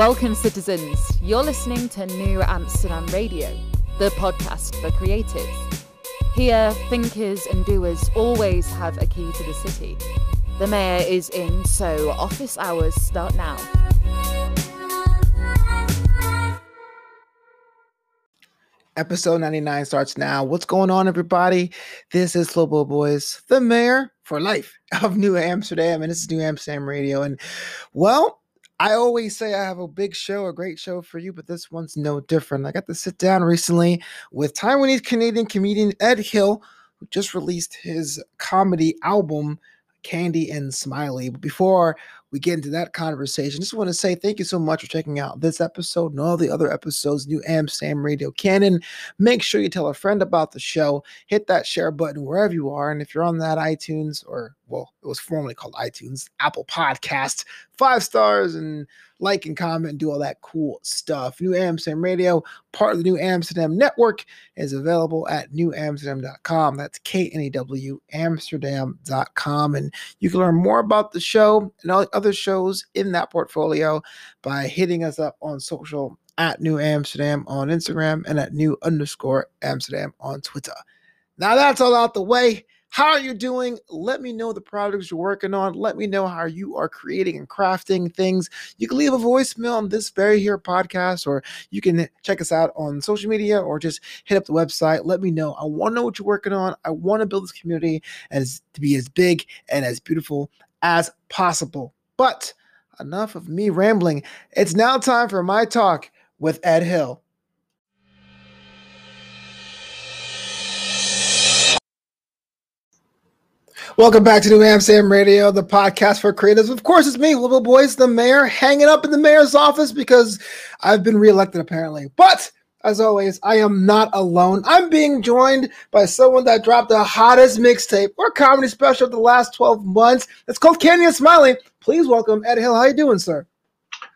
Welcome, citizens. You're listening to New Amsterdam Radio, the podcast for creatives. Here, thinkers and doers always have a key to the city. The mayor is in, so office hours start now. Episode 99 starts now. What's going on, everybody? This is Flobo Boys, the mayor for life of New Amsterdam, and this is New Amsterdam Radio. And well, I always say I have a big show, a great show for you, but this one's no different. I got to sit down recently with Taiwanese Canadian comedian Ed Hill, who just released his comedy album, Candy and Smiley. But before we get into that conversation, just want to say thank you so much for checking out this episode and all the other episodes, New Am Sam Radio Canon. Make sure you tell a friend about the show. Hit that share button wherever you are. And if you're on that iTunes or, well, it was formerly called iTunes, Apple Podcast, five stars and like and comment and do all that cool stuff. New Amsterdam Radio, part of the New Amsterdam Network, is available at knewamsterdam.com. That's K N E W Amsterdam.com. And you can learn more about the show and all the other shows in that portfolio by hitting us up on social at New Amsterdam on Instagram and at New underscore Amsterdam on Twitter. Now that's all out the way. How are you doing? Let me know the products you're working on. Let me know how you are creating and crafting things. You can leave a voicemail on this very here podcast, or you can check us out on social media or just hit up the website. Let me know. I want to know what you're working on. I want to build this community as to be as big and as beautiful as possible. But enough of me rambling. It's now time for my talk with Ed Hill. Welcome back to New Amsterdam Radio, the podcast for creatives. Of course, it's me, Little Boys, the mayor, hanging up in the mayor's office because I've been reelected apparently. But as always, I am not alone. I'm being joined by someone that dropped the hottest mixtape or comedy special of the last 12 months. It's called Candy and Smiley. Please welcome Ed Hill. How you doing, sir?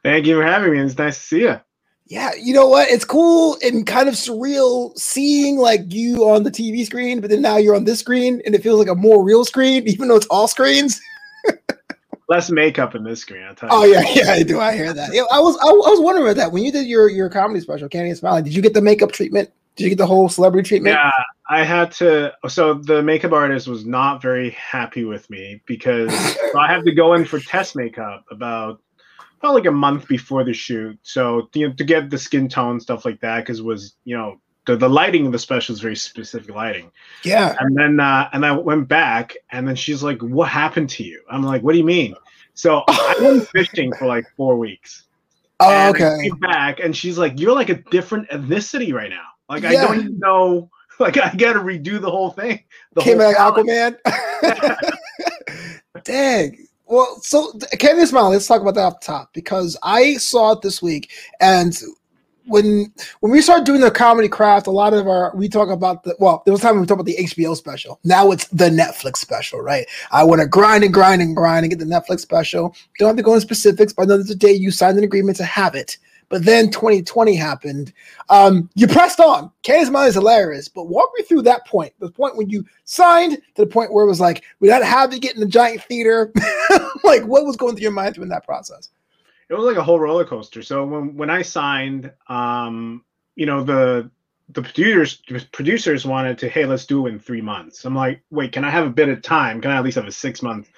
Thank you for having me. It's nice to see you. Yeah, you know what? It's cool and kind of surreal seeing like you on the TV screen, but then now you're on this screen and it feels like a more real screen, even though it's all screens. Less makeup in this screen. I'll tell Oh yeah, yeah, I do. I hear that. Yeah, I was I, was wondering about that when you did your your comedy special, Candy and. Did you get the makeup treatment? Did you get the whole celebrity treatment? Yeah, I had to. So the makeup artist was not very happy with me because so I have to go in for test makeup about about like a month before the shoot. So you know, to get the skin tone stuff like that because was you know the, the lighting of the special is very specific lighting. Yeah. And then uh, and I went back and then she's like, "What happened to you?" I'm like, "What do you mean?" So I went fishing for like four weeks. Oh, okay. back and she's like, "You're like a different ethnicity right now. Like I don't even know. Like I got to redo the whole thing. The Came whole back palette." Aquaman. Dang. Well, so Candy and Smiley, let's talk about that off the top because I saw it this week, and when when we started doing the comedy craft, a lot of our we talk about the well, there was time we talked about the HBO special. Now it's the Netflix special, right? I want to grind and grind and grind and get the Netflix special. Don't have to go into specifics, but I know day you signed an agreement to have it. But then 2020 happened. Um, you pressed on. Candy and Smiley is hilarious, but walk me through that point. The point when you signed to the point where it was like, we don't have to get in the giant theater. like, what was going through your mind during that process? it was like a whole roller coaster. So when when I signed, um, you know the the producers producers wanted to, hey, let's do it in three months. I'm like, wait, can I have a bit of time? Can I at least have a six month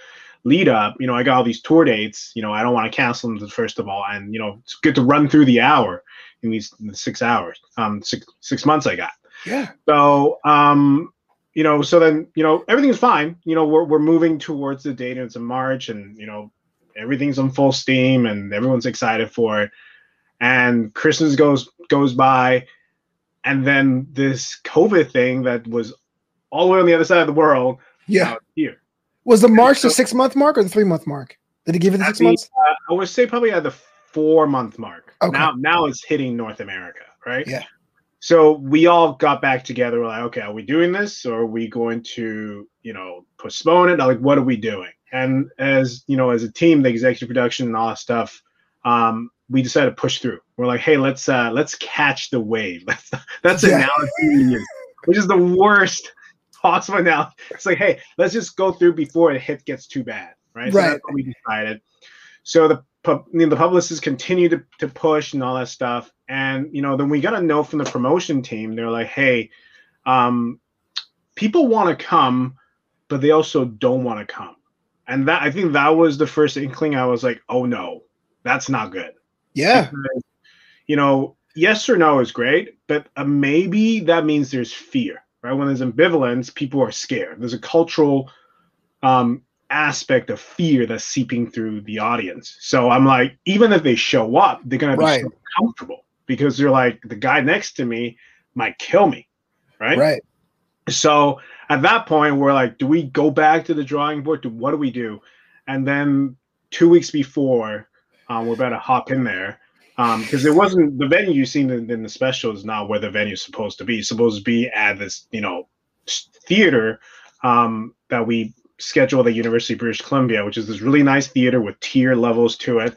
lead up? You know, I got all these tour dates. You know, I don't want to cancel them first of all, and you know, it's good to run through the hour in these six hours, um, six six months I got. Yeah. So, um, you know, so then, you know, everything's fine. You know, we're, we're moving towards the date. and It's in March and, you know, everything's on full steam and everyone's excited for it. And Christmas goes, goes by. And then this COVID thing that was all the way on the other side of the world. Yeah. here. Was the March the six month mark or the three month mark? Did he give it the six the, months? uh, I would say probably at the four month mark. Okay. Now, now it's hitting North America, right? Yeah. So we all got back together. We're like, okay, are we doing this, or are we going to, you know, postpone it? Like, what are we doing? And as you know, as a team, the executive production and all that stuff, um, we decided to push through. We're like, hey, let's uh, let's catch the wave. That's that's the Yeah. analogy which is the worst possible now. It's like, hey, let's just go through before the hit gets too bad, right? So Right. that's what we decided. So the you know, the publicists continue to, to push and all that stuff. And you know, then we got a note from the promotion team. They're like, "Hey, um, people want to come, but they also don't want to come." And that I think that was the first inkling. I was like, "Oh no, that's not good." Yeah. Because, you know, yes or no is great, but uh, maybe that means there's fear, right? When there's ambivalence, people are scared. There's a cultural um, aspect of fear that's seeping through the audience. So I'm like, even if they show up, they're gonna be Right. so comfortable because they're like, the guy next to me might kill me, right? Right. So at that point, we're like, do we go back to the drawing board? Do what do we do? And then two weeks before, um, we're about to hop in there because it wasn't the venue you seen in, in the special is not where the venue's supposed to be. It's supposed to be at this, you know, theater um, that we scheduled at University of British Columbia, which is this really nice theater with tier levels to it.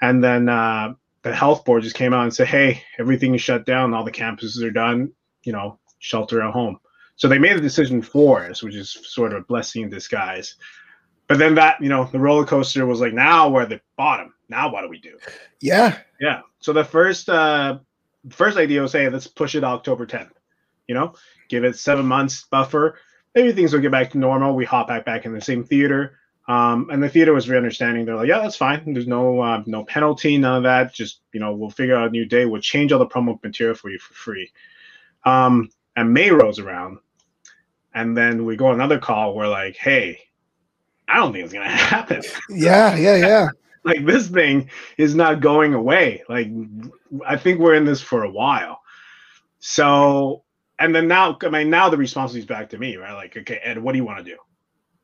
And then uh, the health board just came out and said, "Hey, everything is shut down. All the campuses are done. You know, shelter at home." So they made a decision for us, which is sort of a blessing in disguise. But then that, you know, the roller coaster was like, now we're at the bottom. Now what do we do? Yeah. Yeah. So the first uh first idea was, hey, let's push it October 10th. You know, give it seven months buffer. Maybe things will get back to normal. We hop back back in the same theater. Um, and the theater was very understanding. They're like, yeah, that's fine. There's no uh, no penalty, none of that. Just you know, we'll figure out a new day. We'll change all the promo material for you for free. Um, and May rolls around, and then we go on another call. We're like, hey, I don't think it's gonna happen Yeah. Yeah. Yeah. like this thing is not going away. Like i think we're in this for a while. So and then now i mean now the responsibility is back to me right? Like okay ed what do you want to do?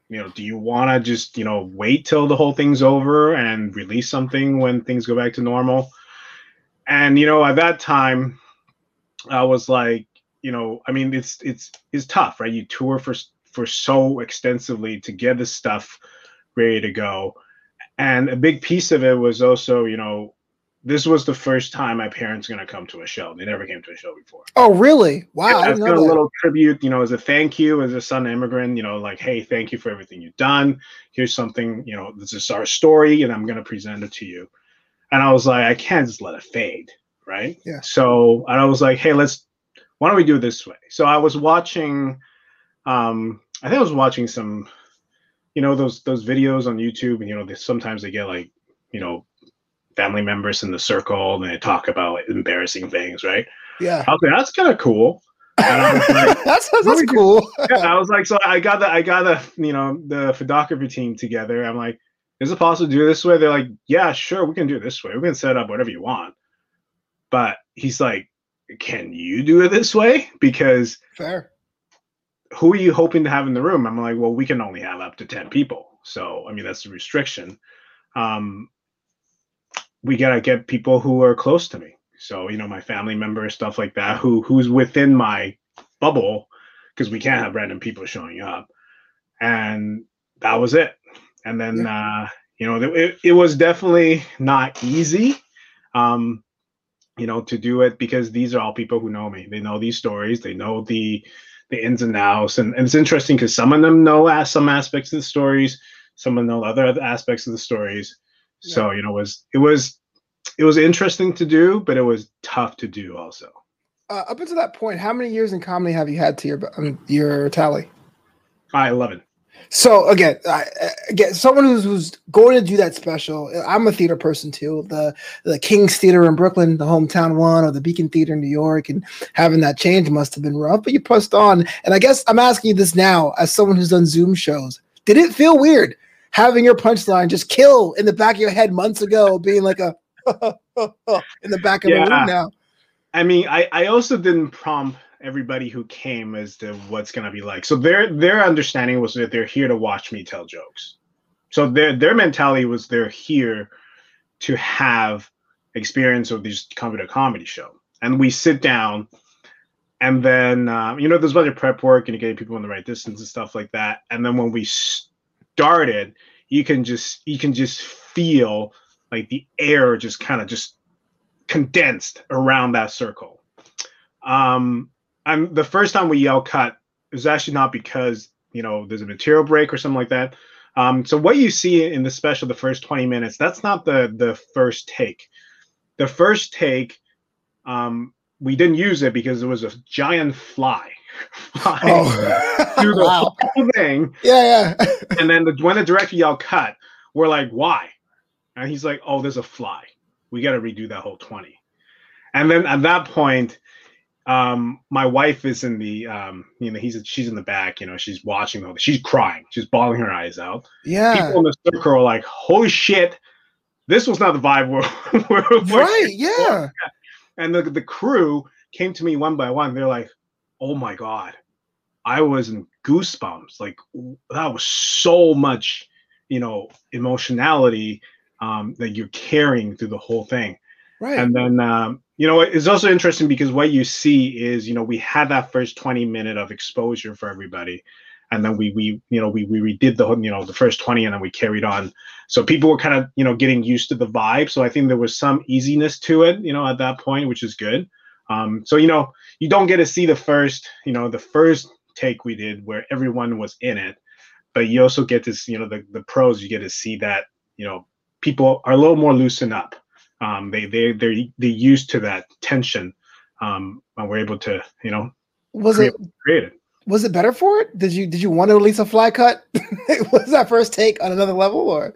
You know do you want to just you know wait till the whole thing's over and release something when things go back to normal? And you know at that time i was like you know i mean it's it's it's tough right? You tour for for so extensively to get the stuff ready to go and a big piece of it was also you know this was the first time my parents going to come to a show they never came to a show before Oh, really? Wow. I I've didn't got a little tribute, you know, as a thank you, as a son immigrant, you know, like, hey, thank you for everything you've done. Here's something, you know, this is our story, and I'm going to present it to you. And I was like, I can't just let it fade, right? Yeah. So and I was like, hey, let's, why don't we do it this way? So I was watching, um, I think I was watching some, you know, those those videos on YouTube, and you know, they, sometimes they get like, you know, family members in the circle, and they talk about like, embarrassing things, right? Yeah. I was like, that's kind of cool. And I was like, that's that's cool. yeah, I was like, so I got the I got the you know the photography team together. I'm like, is it possible to do it this way? They're like, yeah, sure, we can do it this way. We can set up whatever you want. But he's like, can you do it this way? Because Fair. Who are you hoping to have in the room? I'm like, well, we can only have up to 10 people. So, I mean, that's the restriction. Um, we got to get people who are close to me. So, you know, my family members, stuff like that, who who's within my bubble, because we can't have random people showing up. And that was it. And then, uh, you know, it, it was definitely not easy. Um, you know, to do it because these are all people who know me. They know these stories. They know the the ins and outs, and, and it's interesting because some of them know as some aspects of the stories, some of them know other aspects of the stories. So you know, it was it was it was interesting to do, but it was tough to do also. Uh, up until that point, how many years in comedy have you had to your um, your tally? I love it. So again, I, again, someone who's who's going to do that special. I'm a theater person too. The the King's Theater in Brooklyn, the hometown one, or the Beacon Theater in New York, and having that change must have been rough. But you pressed on, and I guess I'm asking you this now, as someone who's done Zoom shows. Did it feel weird having your punchline just kill in the back of your head months ago, being like a in the back of the room now? I mean, I, I also didn't prompt everybody who came as to what's gonna be like. So their their understanding was that they're here to watch me tell jokes. So their their mentality was they're here to have experience of this come to comedy show. And we sit down and then uh, you know there's a bunch of prep work and getting people in the right distance and stuff like that. And then when we started, you can just you can just feel like the air just kind of just condensed around that circle. Um, I'm the first time we yell cut it was actually not because you know there's a material break or something like that. Um, so what you see in the special, the first 20 minutes, that's not the the first take. The first take, um, we didn't use it because it was a giant fly. Oh. through the Wow. whole thing. Yeah, yeah. And then the, when the director yelled cut, we're like, why? And he's like, oh, there's a fly. We got to redo that whole 20. And then at that point, um, my wife is in the, um, you know, he's she's in the back, you know, she's watching all this. She's crying. She's bawling her eyes out. Yeah. People in the circle are like, holy shit, this was not the vibe we're, we're, we're Right, yeah. and the, the crew came to me one by one. They're like, "Oh my god, I was in goosebumps. Like that was so much, you know, emotionality um, that you're carrying through the whole thing." Right. And then, um, you know, it's also interesting because what you see is, you know, we had that first 20 minute of exposure for everybody. And then we, we, you know, we, we redid the, you know, the first 20 and then we carried on. So people were kind of, you know, getting used to the vibe. So I think there was some easiness to it, you know, at that point, which is good. Um, so, you know, you don't get to see the first, you know, the first take we did where everyone was in it, but you also get this, you know, the, the pros, you get to see that, you know, people are a little more loosened up um, they they they're they used to that tension um, and we're able to you know was create, it create it. was it better for it? Did you did you want to release a fly cut? was that first take on another level or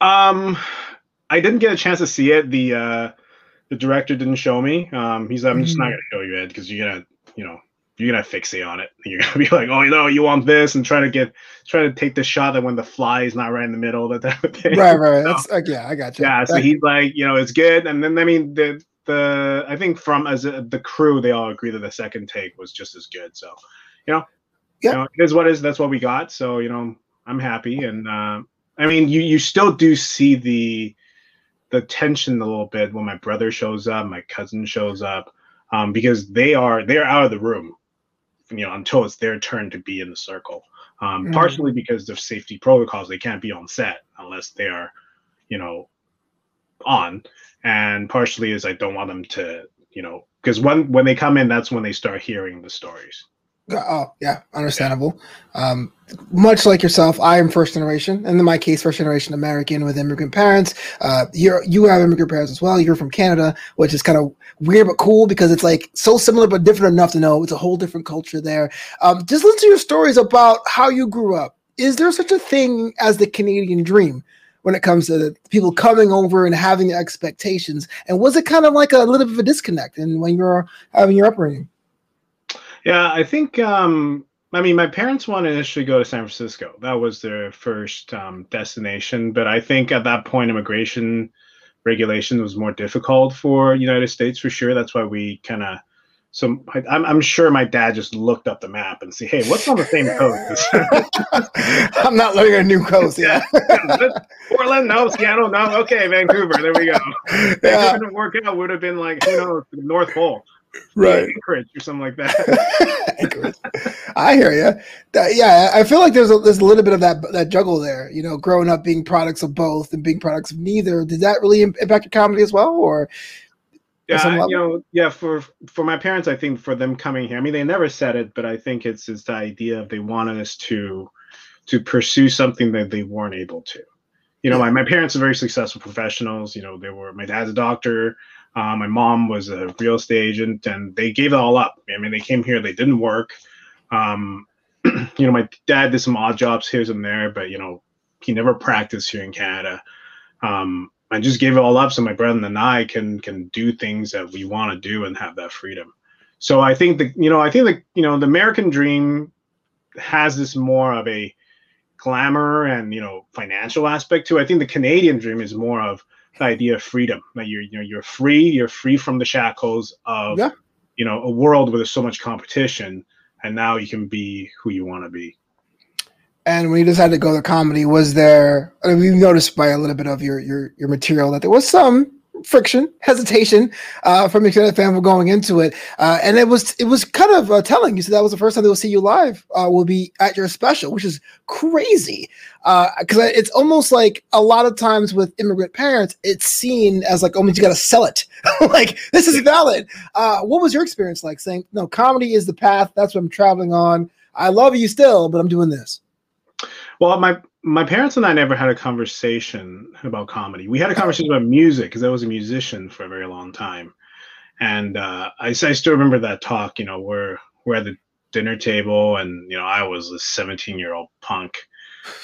Um, I didn't get a chance to see it. The uh, the director didn't show me. Um, he's like, I'm just not Mm. gonna show you it because you're gonna you know you're gonna fixate on it. You're gonna be like, oh, you know, you want this, and try to get try to take the shot that when the fly is not right in the middle, that type of thing. right, right. That's like, yeah, I got you. yeah so he's like you know it's good and then i mean the the i think from as a, the crew they all agree that the second take was just as good so you know Yeah. you know, it is what it is that's what we got so you know i'm happy and uh, i mean you you still do see the the tension a little bit when my brother shows up my cousin shows up um, because they are they're out of the room you know until it's their turn to be in the circle. Um, Mhm. partially because of safety protocols they can't be on set unless they are you know on. And partially is i don't want them to you know because when when they come in that's when they start hearing the stories Oh, yeah, understandable. Um, much like yourself, I am first generation, and in my case, first generation American with immigrant parents. Uh, you're you have immigrant parents as well. You're from Canada, which is kind of weird but cool because it's like so similar but different enough to know it's a whole different culture there. Um, just listen to your stories about how you grew up. Is there such a thing as the Canadian dream? When it comes to the people coming over and having expectations, and was it kind of like a little bit of a disconnect? And when you're having your upbringing, yeah i think um i mean my parents wanted to initially go to san francisco that was their first um, destination but i think at that point immigration regulation was more difficult for united states for sure that's why we kind of so I, I'm, I'm sure my dad just looked up the map and see hey what's on the same coast I'm not learning a new coast. Yeah. Portland, no. Seattle, no. Okay, Vancouver. There we go. If it didn't work out, would have been like, who knows, North Pole, Right. Anchorage, or something like that. I hear you. yeah, I feel like there's a, there's a little bit of that that juggle there. You know, growing up being products of both and being products of neither. Did that really impact your comedy as well, or yeah, some I- level? you know, yeah. For for my parents, I think for them coming here, I mean, they never said it, but I think it's it's the idea of they wanted us to to pursue something that they weren't able to. You know, my, my parents are very successful professionals. You know, they were my dad's a doctor. Uh, my mom was a real estate agent, and they gave it all up. I mean, they came here, they didn't work. Um, you know, my dad did some odd jobs here and there, but you know, he never practiced here in Canada. Um, I just gave it all up so my brother and I can can do things that we want to do and have that freedom. So I think the you know I think the you know the American dream has this more of a glamour and you know financial aspect to it. I think the Canadian dream is more of idea of freedom that you're you know you're free you're free from the shackles of Yeah. you know a world where there's so much competition and now you can be who you want to be. and when you decided to go to comedy, was there? I mean, we've noticed by a little bit of your your your material that there was some friction, hesitation uh, from your Canada family going into it, uh, and it was it was kind of uh, telling. You said that was the first time they will see you live. Uh, will be at your special, which is crazy because it's almost like a lot of times with immigrant parents, it's seen as like almost you got to sell it. like this is valid. Uh, what was your experience like saying no? Comedy is the path. That's what I'm traveling on. I love you still, but I'm doing this. Well, my my parents and I never had a conversation about comedy. We had a conversation about music because I was a musician for a very long time, and uh, I, I still remember that talk. You know, we're we're at the dinner table, and you know, I was a 17 year old punk.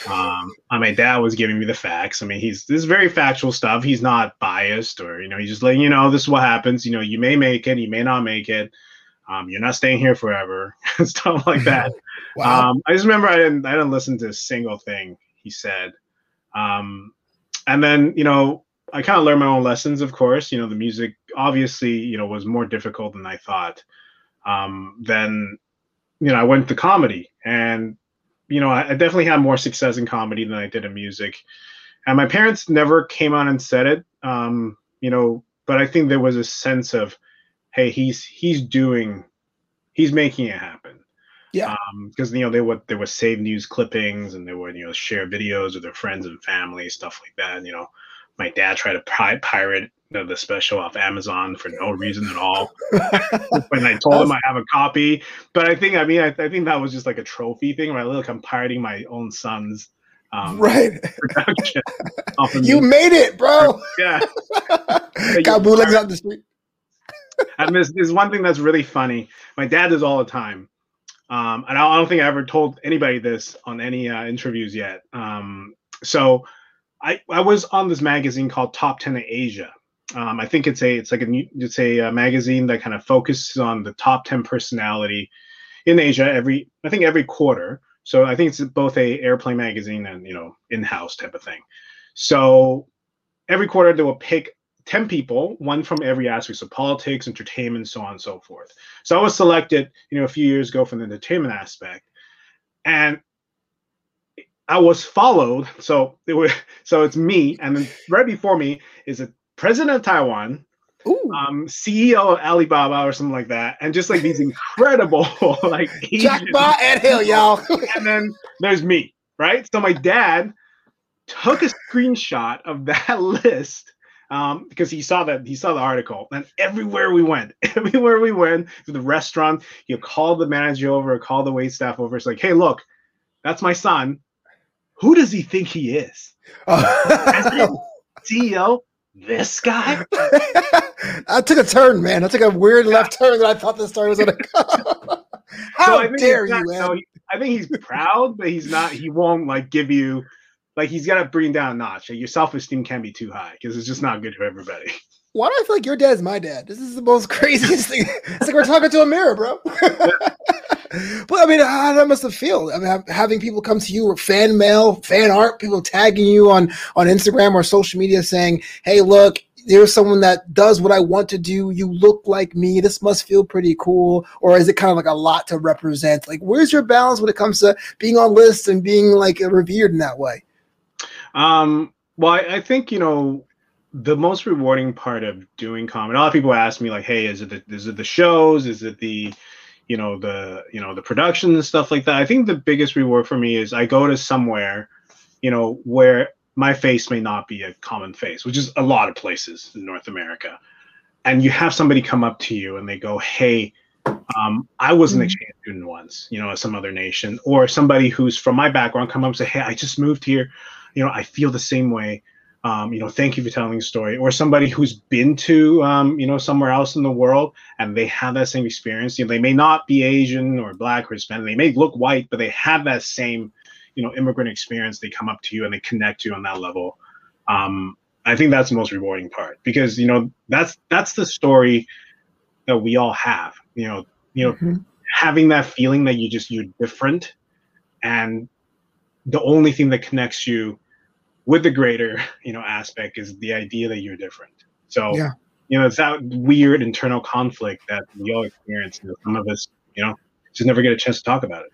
Um, and my dad was giving me the facts. I mean, he's this is very factual stuff. He's not biased, or you know, he's just letting you know this is what happens. You know, you may make it, you may not make it. Um, you're not staying here forever, stuff like that. wow. Um, I just remember I didn't I didn't listen to a single thing he said. Um, and then you know I kind of learned my own lessons. Of course, you know the music obviously you know was more difficult than I thought. Um, then you know I went to comedy, and you know I, I definitely had more success in comedy than I did in music. And my parents never came on and said it, um, you know, but I think there was a sense of hey, he's he's doing, he's making it happen. Yeah. Because um, you know they would they would save news clippings and they would you know share videos with their friends and family stuff like that. And, you know, my dad tried to pi- pirate you know, the special off Amazon for no reason at all. when I told him I have a copy, but I think I mean I, I think that was just like a trophy thing. Right? Look, I'm pirating my own son's um, right production. you made it, bro. Yeah. Got bootlegs on the street and there's, there's one thing that's really funny. My dad does all the time. Um, and I don't think I ever told anybody this on any uh, interviews yet. Um, so I, I was on this magazine called Top 10 of Asia. Um, I think it's a it's like a it's a, a, uh, magazine that kind of focuses on the top 10 personality in Asia every I think every quarter. So I think it's both a airplane magazine and you know in-house type of thing. So every quarter they will pick 10 people, one from every aspect, so politics, entertainment, so on and so forth. So I was selected, you know, a few years ago from the entertainment aspect. And I was followed. So it was so it's me, and then right before me is a president of Taiwan, um, CEO of Alibaba or something like that, and just like these incredible like Jack Ma and Hill, y'all. and then there's me, right? So my dad took a screenshot of that list um, because he saw that he saw the article, and everywhere we went, everywhere we went to the restaurant, he called the manager over, called the wait staff over. It's like, hey, look, that's my son. Who does he think he is? CEO, this guy. I took a turn, man. I took a weird left turn that I thought the story was gonna go. How so dare you, man? So he, I think he's proud, but he's not. He won't like give you like he's got to bring down a notch. Your self esteem can't be too high because it's just not good for everybody. Why do I feel like your dad's my dad? This is the most craziest thing. It's like we're talking to a mirror, bro. but I mean, how that must have felt. I mean, having people come to you or fan mail, fan art, people tagging you on on Instagram or social media saying, "Hey, look, there's someone that does what I want to do. You look like me. This must feel pretty cool. Or is it kind of like a lot to represent? Like, where's your balance when it comes to being on lists and being like revered in that way? Um, well, I, I, think you know the most rewarding part of doing comedy. A lot of people ask me like, "Hey, is it the is it the shows? Is it the you know the you know the production and stuff like that?" I think the biggest reward for me is I go to somewhere, you know, where my face may not be a common face, which is a lot of places in North America, and you have somebody come up to you and they go, "Hey." Um, I was an mm-hmm. exchange student once, you know, at some other nation, or somebody who's from my background come up and say, "Hey, I just moved here you know, I feel the same way. Um, you know, thank you for telling the story. Or somebody who's been to, um, you know, somewhere else in the world and they have that same experience. You know, they may not be Asian or Black or Hispanic. They may look white, but they have that same, you know, immigrant experience. They come up to you and they connect you on that level. Um, I think that's the most rewarding part because you know that's that's the story that we all have. You know, you know, mm-hmm. having that feeling that you just you're different, and the only thing that connects you with the greater you know aspect is the idea that you're different. So yeah. you know it's that weird internal conflict that we all experience you know, some of us you know just never get a chance to talk about it.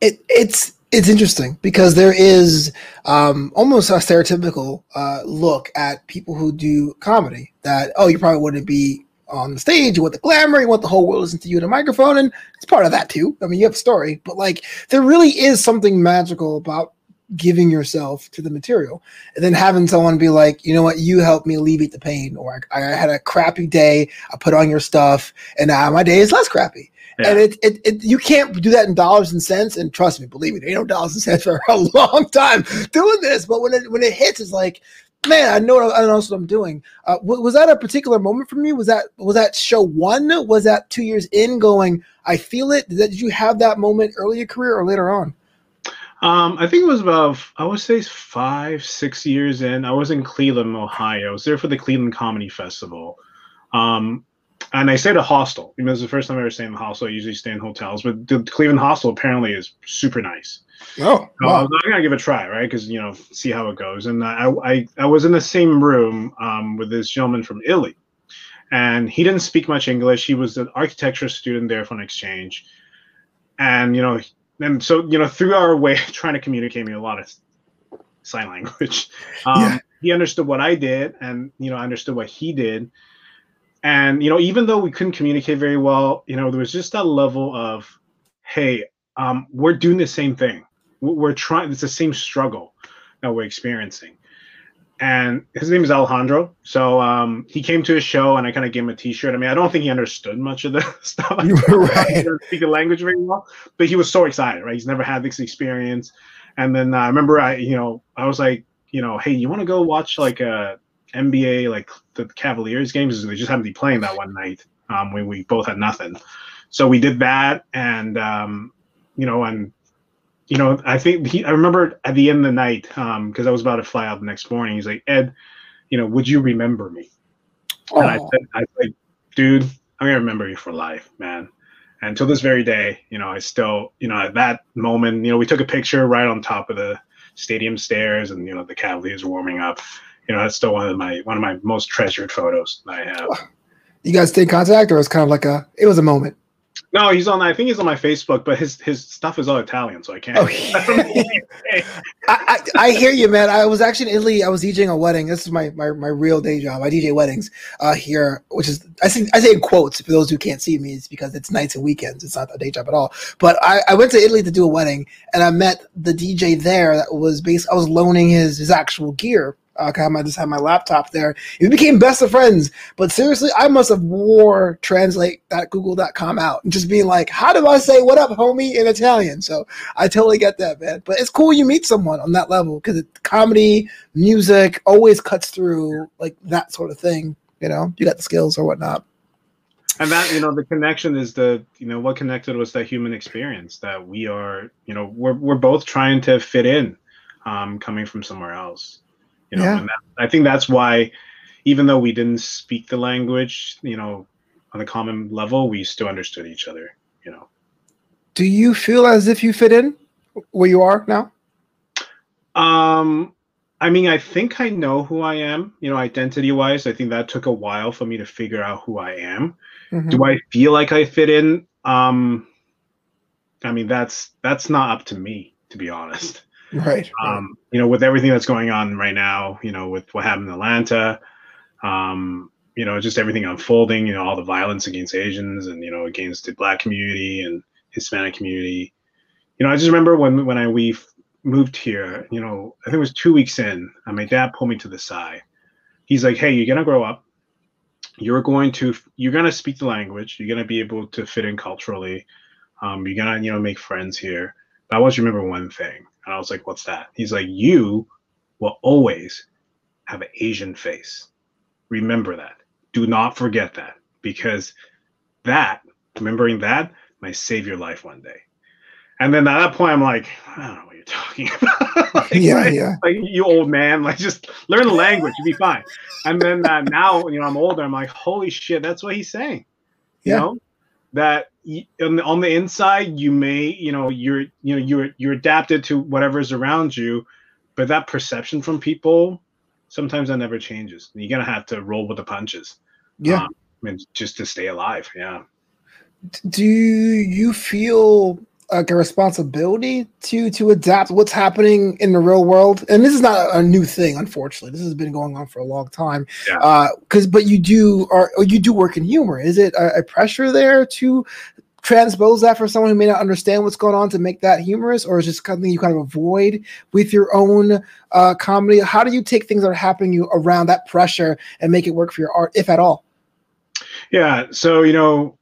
It it's it's interesting because there is um, almost a stereotypical uh, look at people who do comedy that oh you probably wouldn't be on the stage you want the glamour you want the whole world to listen to you in a microphone and it's part of that too. I mean you have a story but like there really is something magical about giving yourself to the material and then having someone be like you know what you helped me alleviate the pain or i, I had a crappy day i put on your stuff and now my day is less crappy yeah. and it, it, it, you can't do that in dollars and cents and trust me believe me there ain't no dollars and cents for a long time doing this but when it when it hits it's like man, I know what, I know what I'm doing. Uh, was that a particular moment for me? Was that was that show one? Was that two years in going? I feel it. Did, that, did you have that moment early in your career or later on? Um, I think it was about I would say five, six years in. I was in Cleveland, Ohio. I was there for the Cleveland Comedy Festival. Um, and I stayed at a hostel. I mean, it was the first time I ever stayed in a hostel. I usually stay in hotels, but the Cleveland hostel apparently is super nice. Oh, wow. I'm gonna give it a try, right? Because you know, see how it goes. And I, I, I was in the same room um, with this gentleman from Italy, and he didn't speak much English. He was an architecture student there for an exchange, and you know, and so you know, through our way of trying to communicate me a lot of sign language, um, yeah. he understood what I did, and you know, I understood what he did. And you know, even though we couldn't communicate very well, you know, there was just that level of, hey, um, we're doing the same thing we're trying it's the same struggle that we're experiencing and his name is alejandro. So um, he came to a show and i kind of gave him a t-shirt. I mean i don't think he understood much of the stuff. Right. he didn't speak the language very well but he was so excited right? He's never had this experience. And then uh, i remember i you know i was like you know hey you want to go watch like a nba like the cavaliers games? They just happened to be playing that one night um, when we both had nothing. So we did that and um, you know and you know, I think he, I remember at the end of the night, because um, I was about to fly out the next morning. He's like, Ed, you know, would you remember me? Oh. And I said, I said, dude, I'm gonna remember you for life, man. And until this very day, you know, I still, you know, at that moment, you know, we took a picture right on top of the stadium stairs, and you know, the Cavaliers were warming up. You know, that's still one of my one of my most treasured photos I have. You guys stay in contact, or it's kind of like a, it was a moment. No, he's on. I think he's on my Facebook, but his his stuff is all Italian, so I can't. Oh, I, I, I, hear you, man. I was actually in Italy. I was DJing a wedding. This is my my, my real day job. I DJ weddings uh, here, which is I think I say in quotes for those who can't see me. It's because it's nights and weekends. It's not a day job at all. But I, I went to Italy to do a wedding, and I met the DJ there. That was based. I was loaning his his actual gear uh, I just had my laptop there. We became best of friends. But seriously, I must have wore translate that google.com out and just being like, how do I say what up, homie in Italian? So I totally get that, man. But it's cool you meet someone on that level because comedy, music always cuts through like that sort of thing. You know, you got the skills or whatnot. And that, you know, the connection is the, you know, what connected was that human experience that we are, you know, we're, we're both trying to fit in um, coming from somewhere else you know, yeah. that, I think that's why, even though we didn't speak the language, you know, on a common level, we still understood each other. You know. Do you feel as if you fit in where you are now? Um, I mean, I think I know who I am. You know, identity wise, I think that took a while for me to figure out who I am. Mm-hmm. Do I feel like I fit in? Um, I mean, that's that's not up to me, to be honest. Right. Um, you know, with everything that's going on right now, you know, with what happened in Atlanta, um, you know, just everything unfolding, you know, all the violence against Asians and, you know, against the black community and Hispanic community. You know, I just remember when when I we moved here, you know, I think it was two weeks in, and my dad pulled me to the side. He's like, Hey, you're gonna grow up. You're going to you're gonna speak the language, you're gonna be able to fit in culturally. Um, you're gonna, you know, make friends here. But I to remember one thing and I was like, what's that? He's like, you will always have an Asian face. Remember that. Do not forget that because that, remembering that, might save your life one day. And then at that point, I'm like, I don't know what you're talking about. like, yeah, right? yeah. Like you old man, like just learn the language, you'll be fine. And then uh, now, you know, I'm older. I'm like, holy shit, that's what he's saying. You yeah. know, that on the, on the inside you may you know you're you know you're you're adapted to whatever's around you but that perception from people sometimes that never changes. You're gonna have to roll with the punches yeah. um, just to stay alive yeah. Do you feel like a responsibility to to adapt what's happening in the real world and this is not a new thing unfortunately this has been going on for a long time yeah. uh because but you do or, or you do work in humor is it a, a, pressure there to transpose that for someone who may not understand what's going on to make that humorous, or is just something you kind of avoid with your own uh, comedy? How do you take things that are happening you around that pressure and make it work for your art, if at all? Yeah. So you know,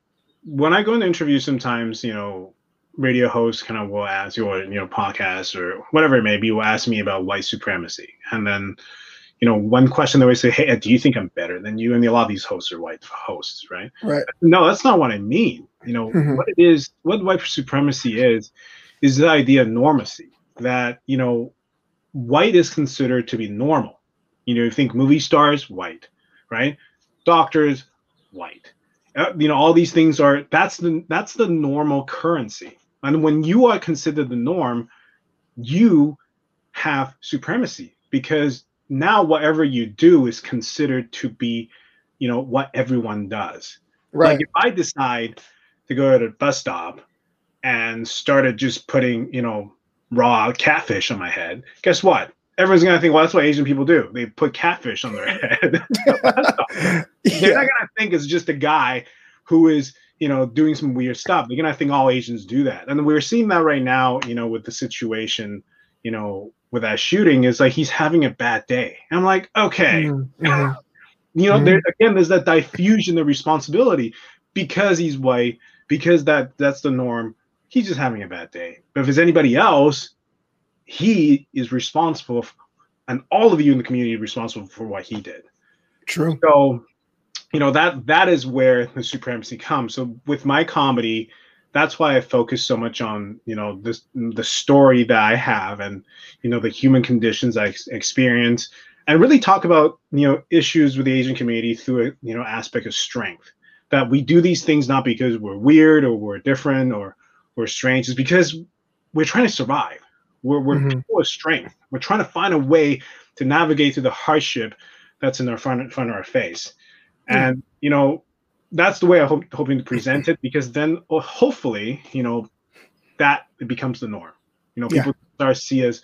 when I go into interviews, sometimes you know, radio hosts kind of will ask you, or you know, podcasts or whatever it may be, will ask me about white supremacy, and then you know, one question they always say, "Hey, do you think I'm better than you?" And a lot of these hosts are white hosts, right? Right. No, that's not what I mean. You know, mm-hmm. what it is, what white supremacy is, is the idea of normacy. That you know, white is considered to be normal. You know, you think movie stars, white, right? Doctors, white. Uh, you know, all these things are that's the that's the normal currency. And when you are considered the norm, you have supremacy because now whatever you do is considered to be, you know, what everyone does. Right. Like if I decide to go to the bus stop and started just putting, you know, raw catfish on my head, guess what? Everyone's gonna think, well, that's what Asian people do. They put catfish on their head. yeah. They're not gonna think it's just a guy who is, you know, doing some weird stuff. Again, I think all Asians do that. And we're seeing that right now, you know, with the situation, you know, with that shooting is like he's having a bad day. And I'm like, okay. Mm-hmm. mm-hmm. You know, mm-hmm. there again, there's that diffusion of responsibility because he's white, because that that's the norm. He's just having a bad day. But if it's anybody else, he is responsible, for, and all of you in the community are responsible for what he did. True. So, you know that that is where the supremacy comes. So with my comedy, that's why I focus so much on you know this the story that I have and you know the human conditions I experience and really talk about you know issues with the Asian community through a you know aspect of strength that we do these things not because we're weird or we're different or we're strange it's because we're trying to survive we're, we're mm-hmm. people of strength we're trying to find a way to navigate through the hardship that's in our front, in front of our face. And you know that's the way I'm hope, hoping to present it because then well, hopefully, you know, that becomes the norm. You know, people yeah. start to see us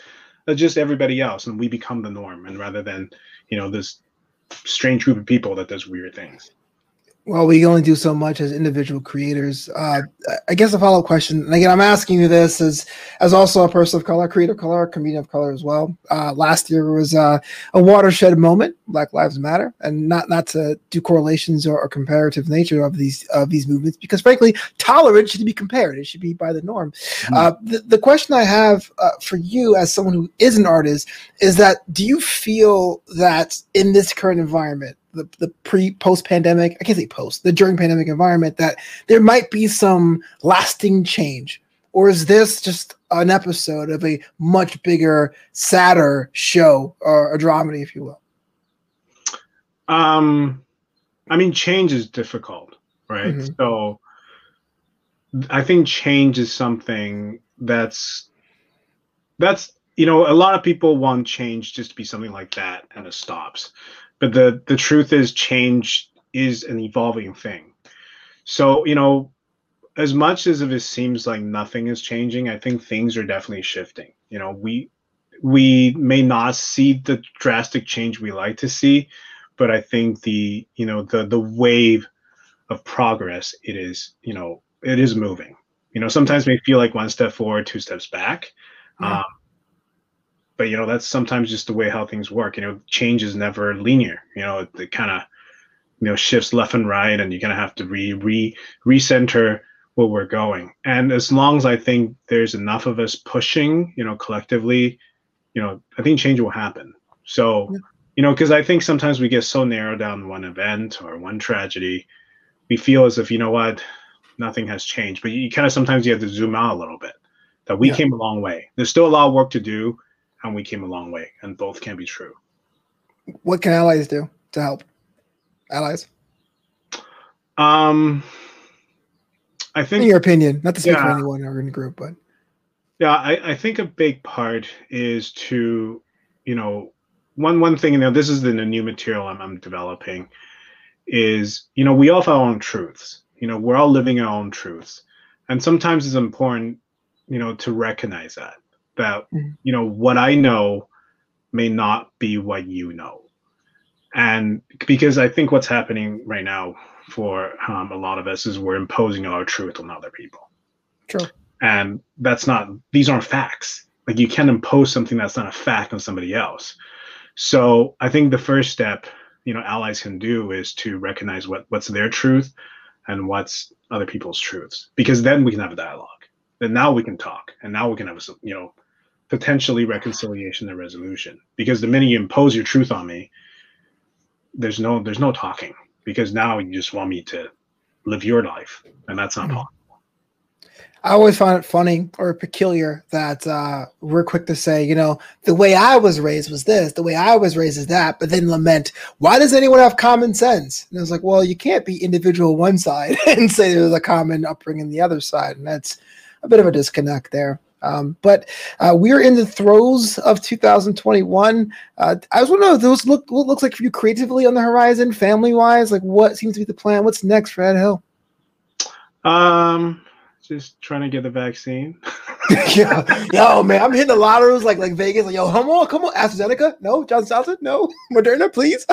as just everybody else and we become the norm and rather than, you know, this strange group of people that does weird things. Well, we only do so much as individual creators. Uh, I guess a follow up question, and again, I'm asking you this as as also a person of color, creator of color, comedian of color as well. Uh, last year was uh, a watershed moment, Black Lives Matter, and not not to do correlations or, or, comparative nature of these of these movements, because frankly, tolerance should be compared; it should be by the norm. Mm-hmm. the the question I have uh, for you, as someone who is an artist, is that do you feel that in this current environment? The, the pre post pandemic, I can't say post, the during pandemic environment, that there might be some lasting change? Or is this just an episode of a much bigger, sadder show or a dramedy, if you will? Um, I mean, change is difficult, right? Mm-hmm. So I think change is something that's that's you know a lot of people want change just to be something like that and it stops but the the truth is change is an evolving thing. So you know as much as if it seems like nothing is changing i think things are definitely shifting. You know we we may not see the drastic change we like to see but i think the you know the the wave of progress it is you know it is moving. You know sometimes may feel like one step forward two steps back. Yeah. um, but you know that's sometimes just the way how things work you know change is never linear you know it, it kind of you know shifts left and right and you're gonna have to re re recenter where we're going. And as long as i think there's enough of us pushing you know collectively you know i think change will happen. So you know because i think sometimes we get so narrowed down one event or one tragedy we feel as if you know what nothing has changed. But you, you kind of sometimes you have to zoom out a little bit that we yeah. came a long way. There's still a lot of work to do and we came a long way, and both can be true. What can allies do to help? Allies. Um, I think in your opinion, not to speak yeah, for anyone or in the group, but yeah, I, I think a big part is to, you know, one one thing. You know, this is the, the new material I'm, I'm developing. Is you know we all have our own truths. You know, we're all living our own truths, and sometimes it's important, you know, to recognize that that mm-hmm. you know what I know may not be what you know. and because I think what's happening right now for um, a lot of us is we're imposing our truth on other people. True. And that's not; these aren't facts. Like you can't impose something that's not a fact on somebody else. So I think the first step, you know, allies can do is to recognize what what's their truth and what's other people's truths, because then we can have a dialogue. Then now we can talk, and now we can have a you know potentially reconciliation and resolution. Because the minute you impose your truth on me, there's no there's no talking because now you just want me to live your life, and that's not mm-hmm. possible. I always find it funny or peculiar that uh, we're quick to say, you know, the way I was raised was this, the way I was raised is that, but then lament, why does anyone have common sense? And it's like, well, you can't be individual one side and say there's a common upbringing the other side. And that's a bit of a disconnect there. Um, but uh, we're in the throes of 2021. Uh, I was wondering if those look what looks like for you creatively on the horizon, family wise. Like, what seems to be the plan? What's next for Ed Hill? Um, just trying to get the vaccine. yeah, yo, man, I'm hitting the lotteries like like Vegas. Like, yo, come on, come on, AstraZeneca, no, Johnson Johnson, no, Moderna, please.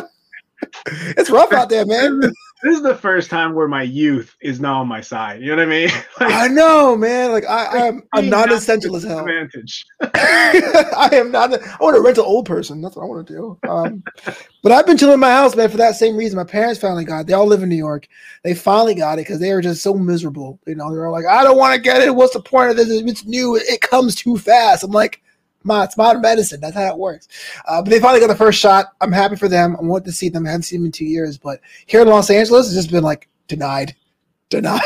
it's rough out there, man. This is the first time where my youth is now on my side. You know what I mean? Like, I know, man. Like I, I'm, I'm non-essential as hell. Advantage. I am not. I want to rent an old person. That's what I want to do. Um, but I've been chilling in my house, man, for that same reason. My parents finally got it. They all live in New York. They finally got it because they were just so miserable. You know, they're like, I don't want to get it. What's the point of this? It's new. It comes too fast. I'm like, it's modern medicine. That's how it works. Uh, but they finally got the first shot. I'm happy for them. I want to see them. I haven't seen them in two years. But here in Los Angeles, it's just been like denied, denied.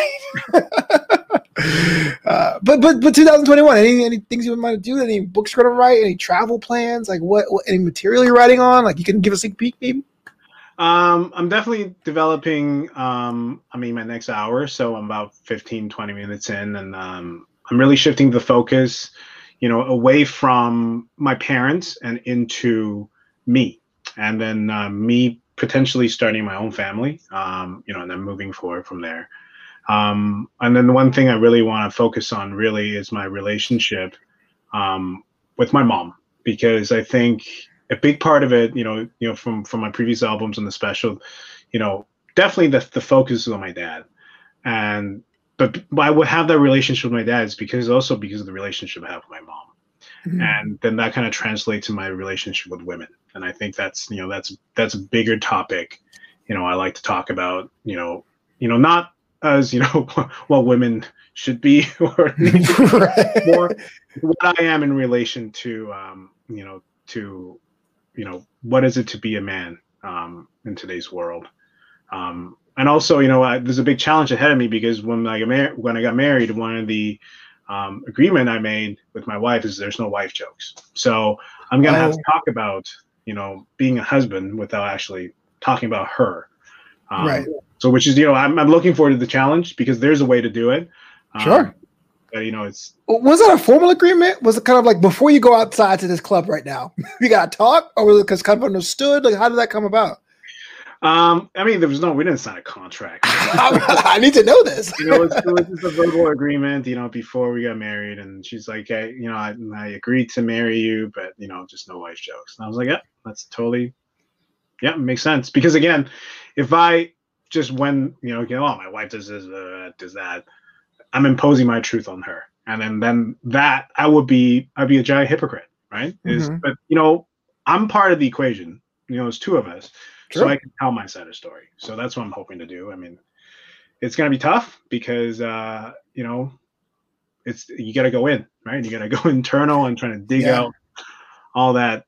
uh, but but but 2021. Any any things you might do? Any books you're gonna write? Any travel plans? Like what, what? Any material you're writing on? Like you can give us a peek, maybe. Um, I'm definitely developing. Um, I mean, my next hour, so I'm about 15, 20 minutes in, and um, I'm really shifting the focus you know, away from my parents and into me, and then uh, me potentially starting my own family, um, you know, and then moving forward from there. Um, and then the one thing I really want to focus on really is my relationship um, with my mom, because I think a big part of it, you know, you know, from from my previous albums and the special, you know, definitely the the focus is on my dad, and but, I would have that relationship with my dad is because also because of the relationship I have with my mom. Mm-hmm. And then that kind of translates to my relationship with women. And I think that's, you know, that's that's a bigger topic. You know, I like to talk about, you know, you know, not as, you know, what women should be or more what I am in relation to um, you know, to you know, what is it to be a man um in today's world? Um, and also, you know, I, there's a big challenge ahead of me because when I got married, when I got married, one of the um, agreement I made with my wife is there's no wife jokes. So I'm gonna oh. have to oh. talk about, you know, being a husband without actually talking about her. Um, right. So, which is, you know, I'm, I'm looking forward to the challenge because there's a way to do it. Um, sure. But, you know, it's. Was that a formal agreement? Was it kind of like before you go outside to this club right now, we got to talk, or was it because kind of understood? Like, how did that come about? Um, I mean, there was no, we didn't sign a contract. I need to know this. you know, it was, it was, just a verbal agreement, you know, before we got married. And she's like, hey, you know, I, I agreed to marry you, but, you know, just no wife jokes. And I was like, yeah, that's totally, yeah, makes sense. Because again, if I just when, you know, oh, my wife does this, uh, does that, I'm imposing my truth on her. And then, then that I would be, I'd be a giant hypocrite, right? Mm-hmm. Is, but, you know, I'm part of the equation. You know, it's two of us Sure. So I can tell my side of story. So that's what I'm hoping to do. I mean, it's going to be tough because, uh, you know, it's you got to go in, right? You got to go internal and trying to dig yeah. out all that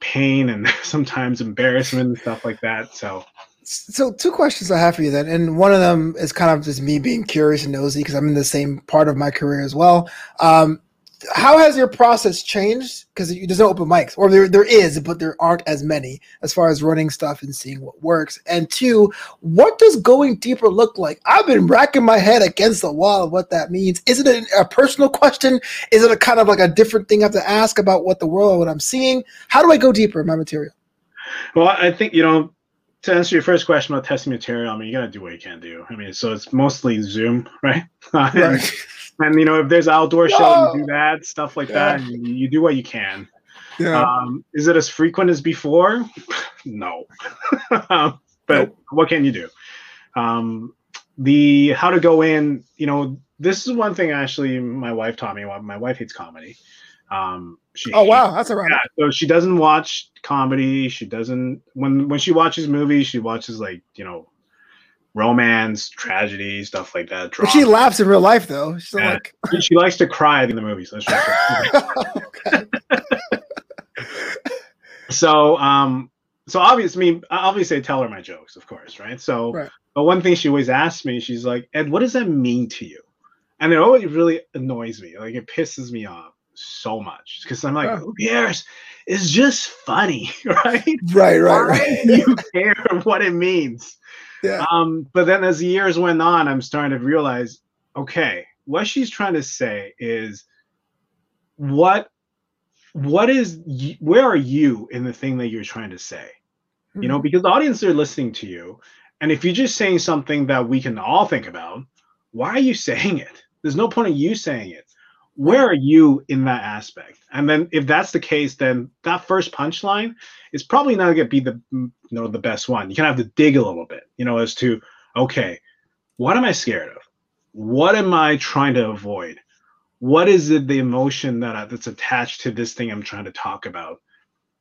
pain and sometimes embarrassment and stuff like that. So, so two questions I have for you then, and one of them is kind of just me being curious and nosy because I'm in the same part of my career as well. Um, how has your process changed? Because there's no open mics, or there there is, but there aren't as many as far as running stuff and seeing what works. And two, what does going deeper look like? I've been racking my head against the wall of what that means. Is it a, a personal question? Is it a kind of like a different thing I have to ask about what the world, what I'm seeing? How do I go deeper in my material? Well, I think you know to answer your first question about testing material, I mean, you got to do what you can do. I mean, so it's mostly Zoom, right? right. and you know if there's outdoor show you do that stuff like yeah. that you, you, do what you can yeah. Um, is it as frequent as before no. um, but nope. what can you do? Um, the how to go in, you know, this is one thing actually my wife taught me. My wife hates comedy. Um, she oh wow, that's a right. Yeah, so she doesn't watch comedy. She doesn't when when she watches movies, she watches like you know romance, tragedy, stuff like that. But she laughs in real life though. She's yeah. like she likes to cry in the movies. so um so obviously I mean obviously I tell her my jokes, of course, right? So right. but one thing she always asks me, she's like, Ed, what does that mean to you? And it always really annoys me. Like it pisses me off so much because I'm like, oh. who cares? It's just funny, right? Right, right, Why right. you care what it means. Yeah. Um, but then as the years went on, I'm starting to realize, okay, what she's trying to say is what what is where are you in the thing that you're trying to say? Mm-hmm. You know, hmm. because the audience are listening to you. And if you're just saying something that we can all think about, why are you saying it? There's no point in you saying it where are you in that aspect? And then if that's the case, then that first punchline is probably not gonna be the you know the best one. You kind of have to dig a little bit, you know, as to okay, what am I scared of? What am I trying to avoid? What is it the emotion that I, that's attached to this thing I'm trying to talk about?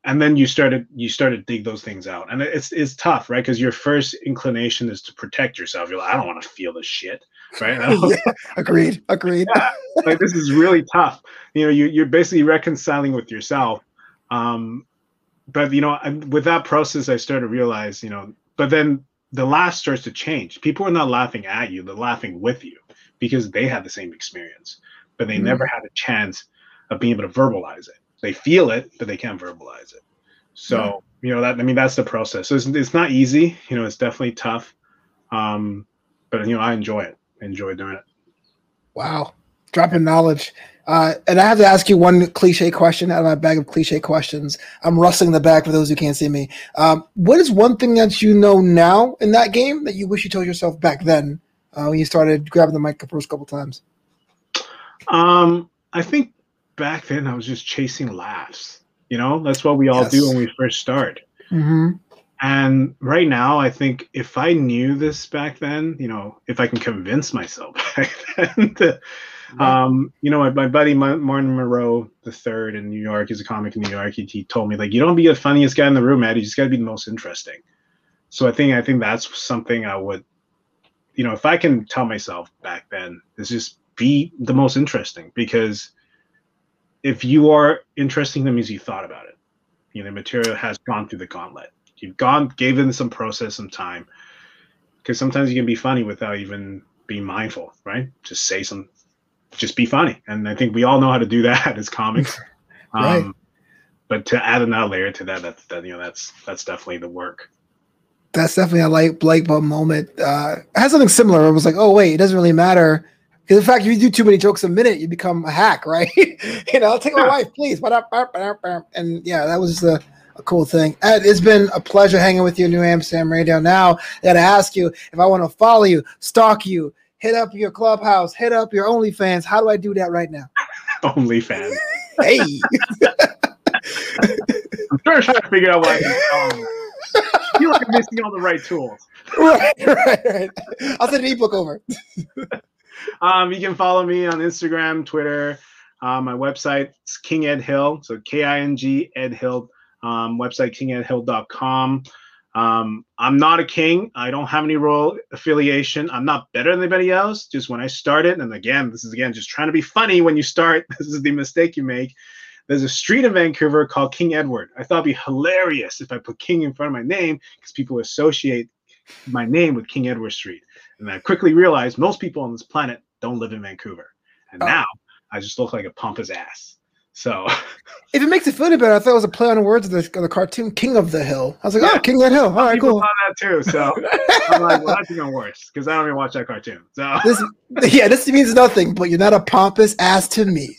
And then you started you started dig those things out, and it's it's tough, right? Because your first inclination is to protect yourself. You're like, I don't want to feel this shit right? yeah, agreed. Agreed. Yeah, like this is really tough. You know, you, you're basically reconciling with yourself. Um, but you know, with that process, I started to realize, you know, but then the laugh starts to change. People are not laughing at you; they're laughing with you because they had the same experience, but they mm-hmm. never had a chance of being able to verbalize it. They feel it, but they can't verbalize it. So you know that I mean that's the process. So it's, it's not easy. You know, it's definitely tough. Um, but you know, I enjoy it enjoy doing it. Wow, dropping knowledge. Uh, and I have to ask you one cliche question out of my bag of cliche questions. I'm rustling the bag for those who can't see me. Um, what is one thing that you know now in that game that you wish you told yourself back then uh, when you started grabbing the mic the first couple times? Um, I think back then I was just chasing laughs. You know, that's what we all yes. do when we first start. Mm-hmm. And right now, I think if I knew this back then, you know, if I can convince myself back then, to, um, you know, my, my buddy Martin Moreau the third in New York, he's a comic in New York. He, he told me like, you don't be the funniest guy in the room, man. You just got to be the most interesting. So I think I think that's something I would, you know, if I can tell myself back then, is just be the most interesting because if you are interesting, that means you thought about it. You know, the material has gone through the gauntlet you've gone gave them some process some time. Because sometimes you can be funny without even being mindful right? Just say some just be funny. And i think we all know how to do that as comics. Right. Um, but to add another layer to that that's that you know that's that's definitely the work. That's definitely a light light bulb moment. Uh i had something similar. It was like oh wait it doesn't really matter. Because in fact, if you do too many jokes a minute, you become a hack, right? you know, I'll take my wife, please. And yeah, that was the a cool thing. Ed, it's been a pleasure hanging with you, New Amsterdam Radio. Now, I gotta ask you if I want to follow you, stalk you, hit up your clubhouse, hit up your OnlyFans. How do I do that right now? OnlyFans. hey. I'm sure trying to figure out why. Um, you feel like I'm missing all the right tools. Right, right, right. I'll send an ebook over. um, you can follow me on Instagram, Twitter. Uh, my website is King Ed Hill, so K I N G Ed Hill um, website kingedhill.com. Um, I'm not a king. I don't have any royal affiliation. I'm not better than anybody else. Just when I started, and again, this is again just trying to be funny when you start. This is the mistake you make. There's a street in Vancouver called King Edward. I thought it'd be hilarious if I put King in front of my name because people associate my name with King Edward Street. And I quickly realized most people on this planet don't live in Vancouver. And oh. now I just look like a pompous ass. So, if it makes it feel any better, I thought it was a play on words of the, the cartoon King of the Hill. I was like, oh, yeah. oh, King of the Hill. All right, cool. I saw that too. So I'm like, well, that's even worse because I don't even watch that cartoon. So this, yeah, this means nothing, but you're not a pompous ass to me.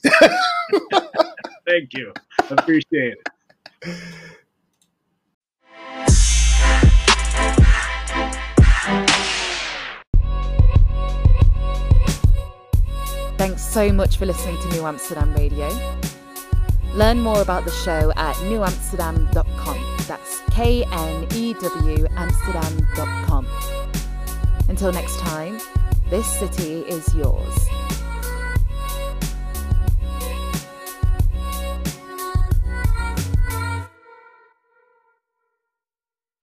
Thank you. Appreciate it. Thanks so much for listening to New Amsterdam Radio. Learn more about the show at knewamsterdam.com. That's K N E W Amsterdam.com. Until next time, this city is yours.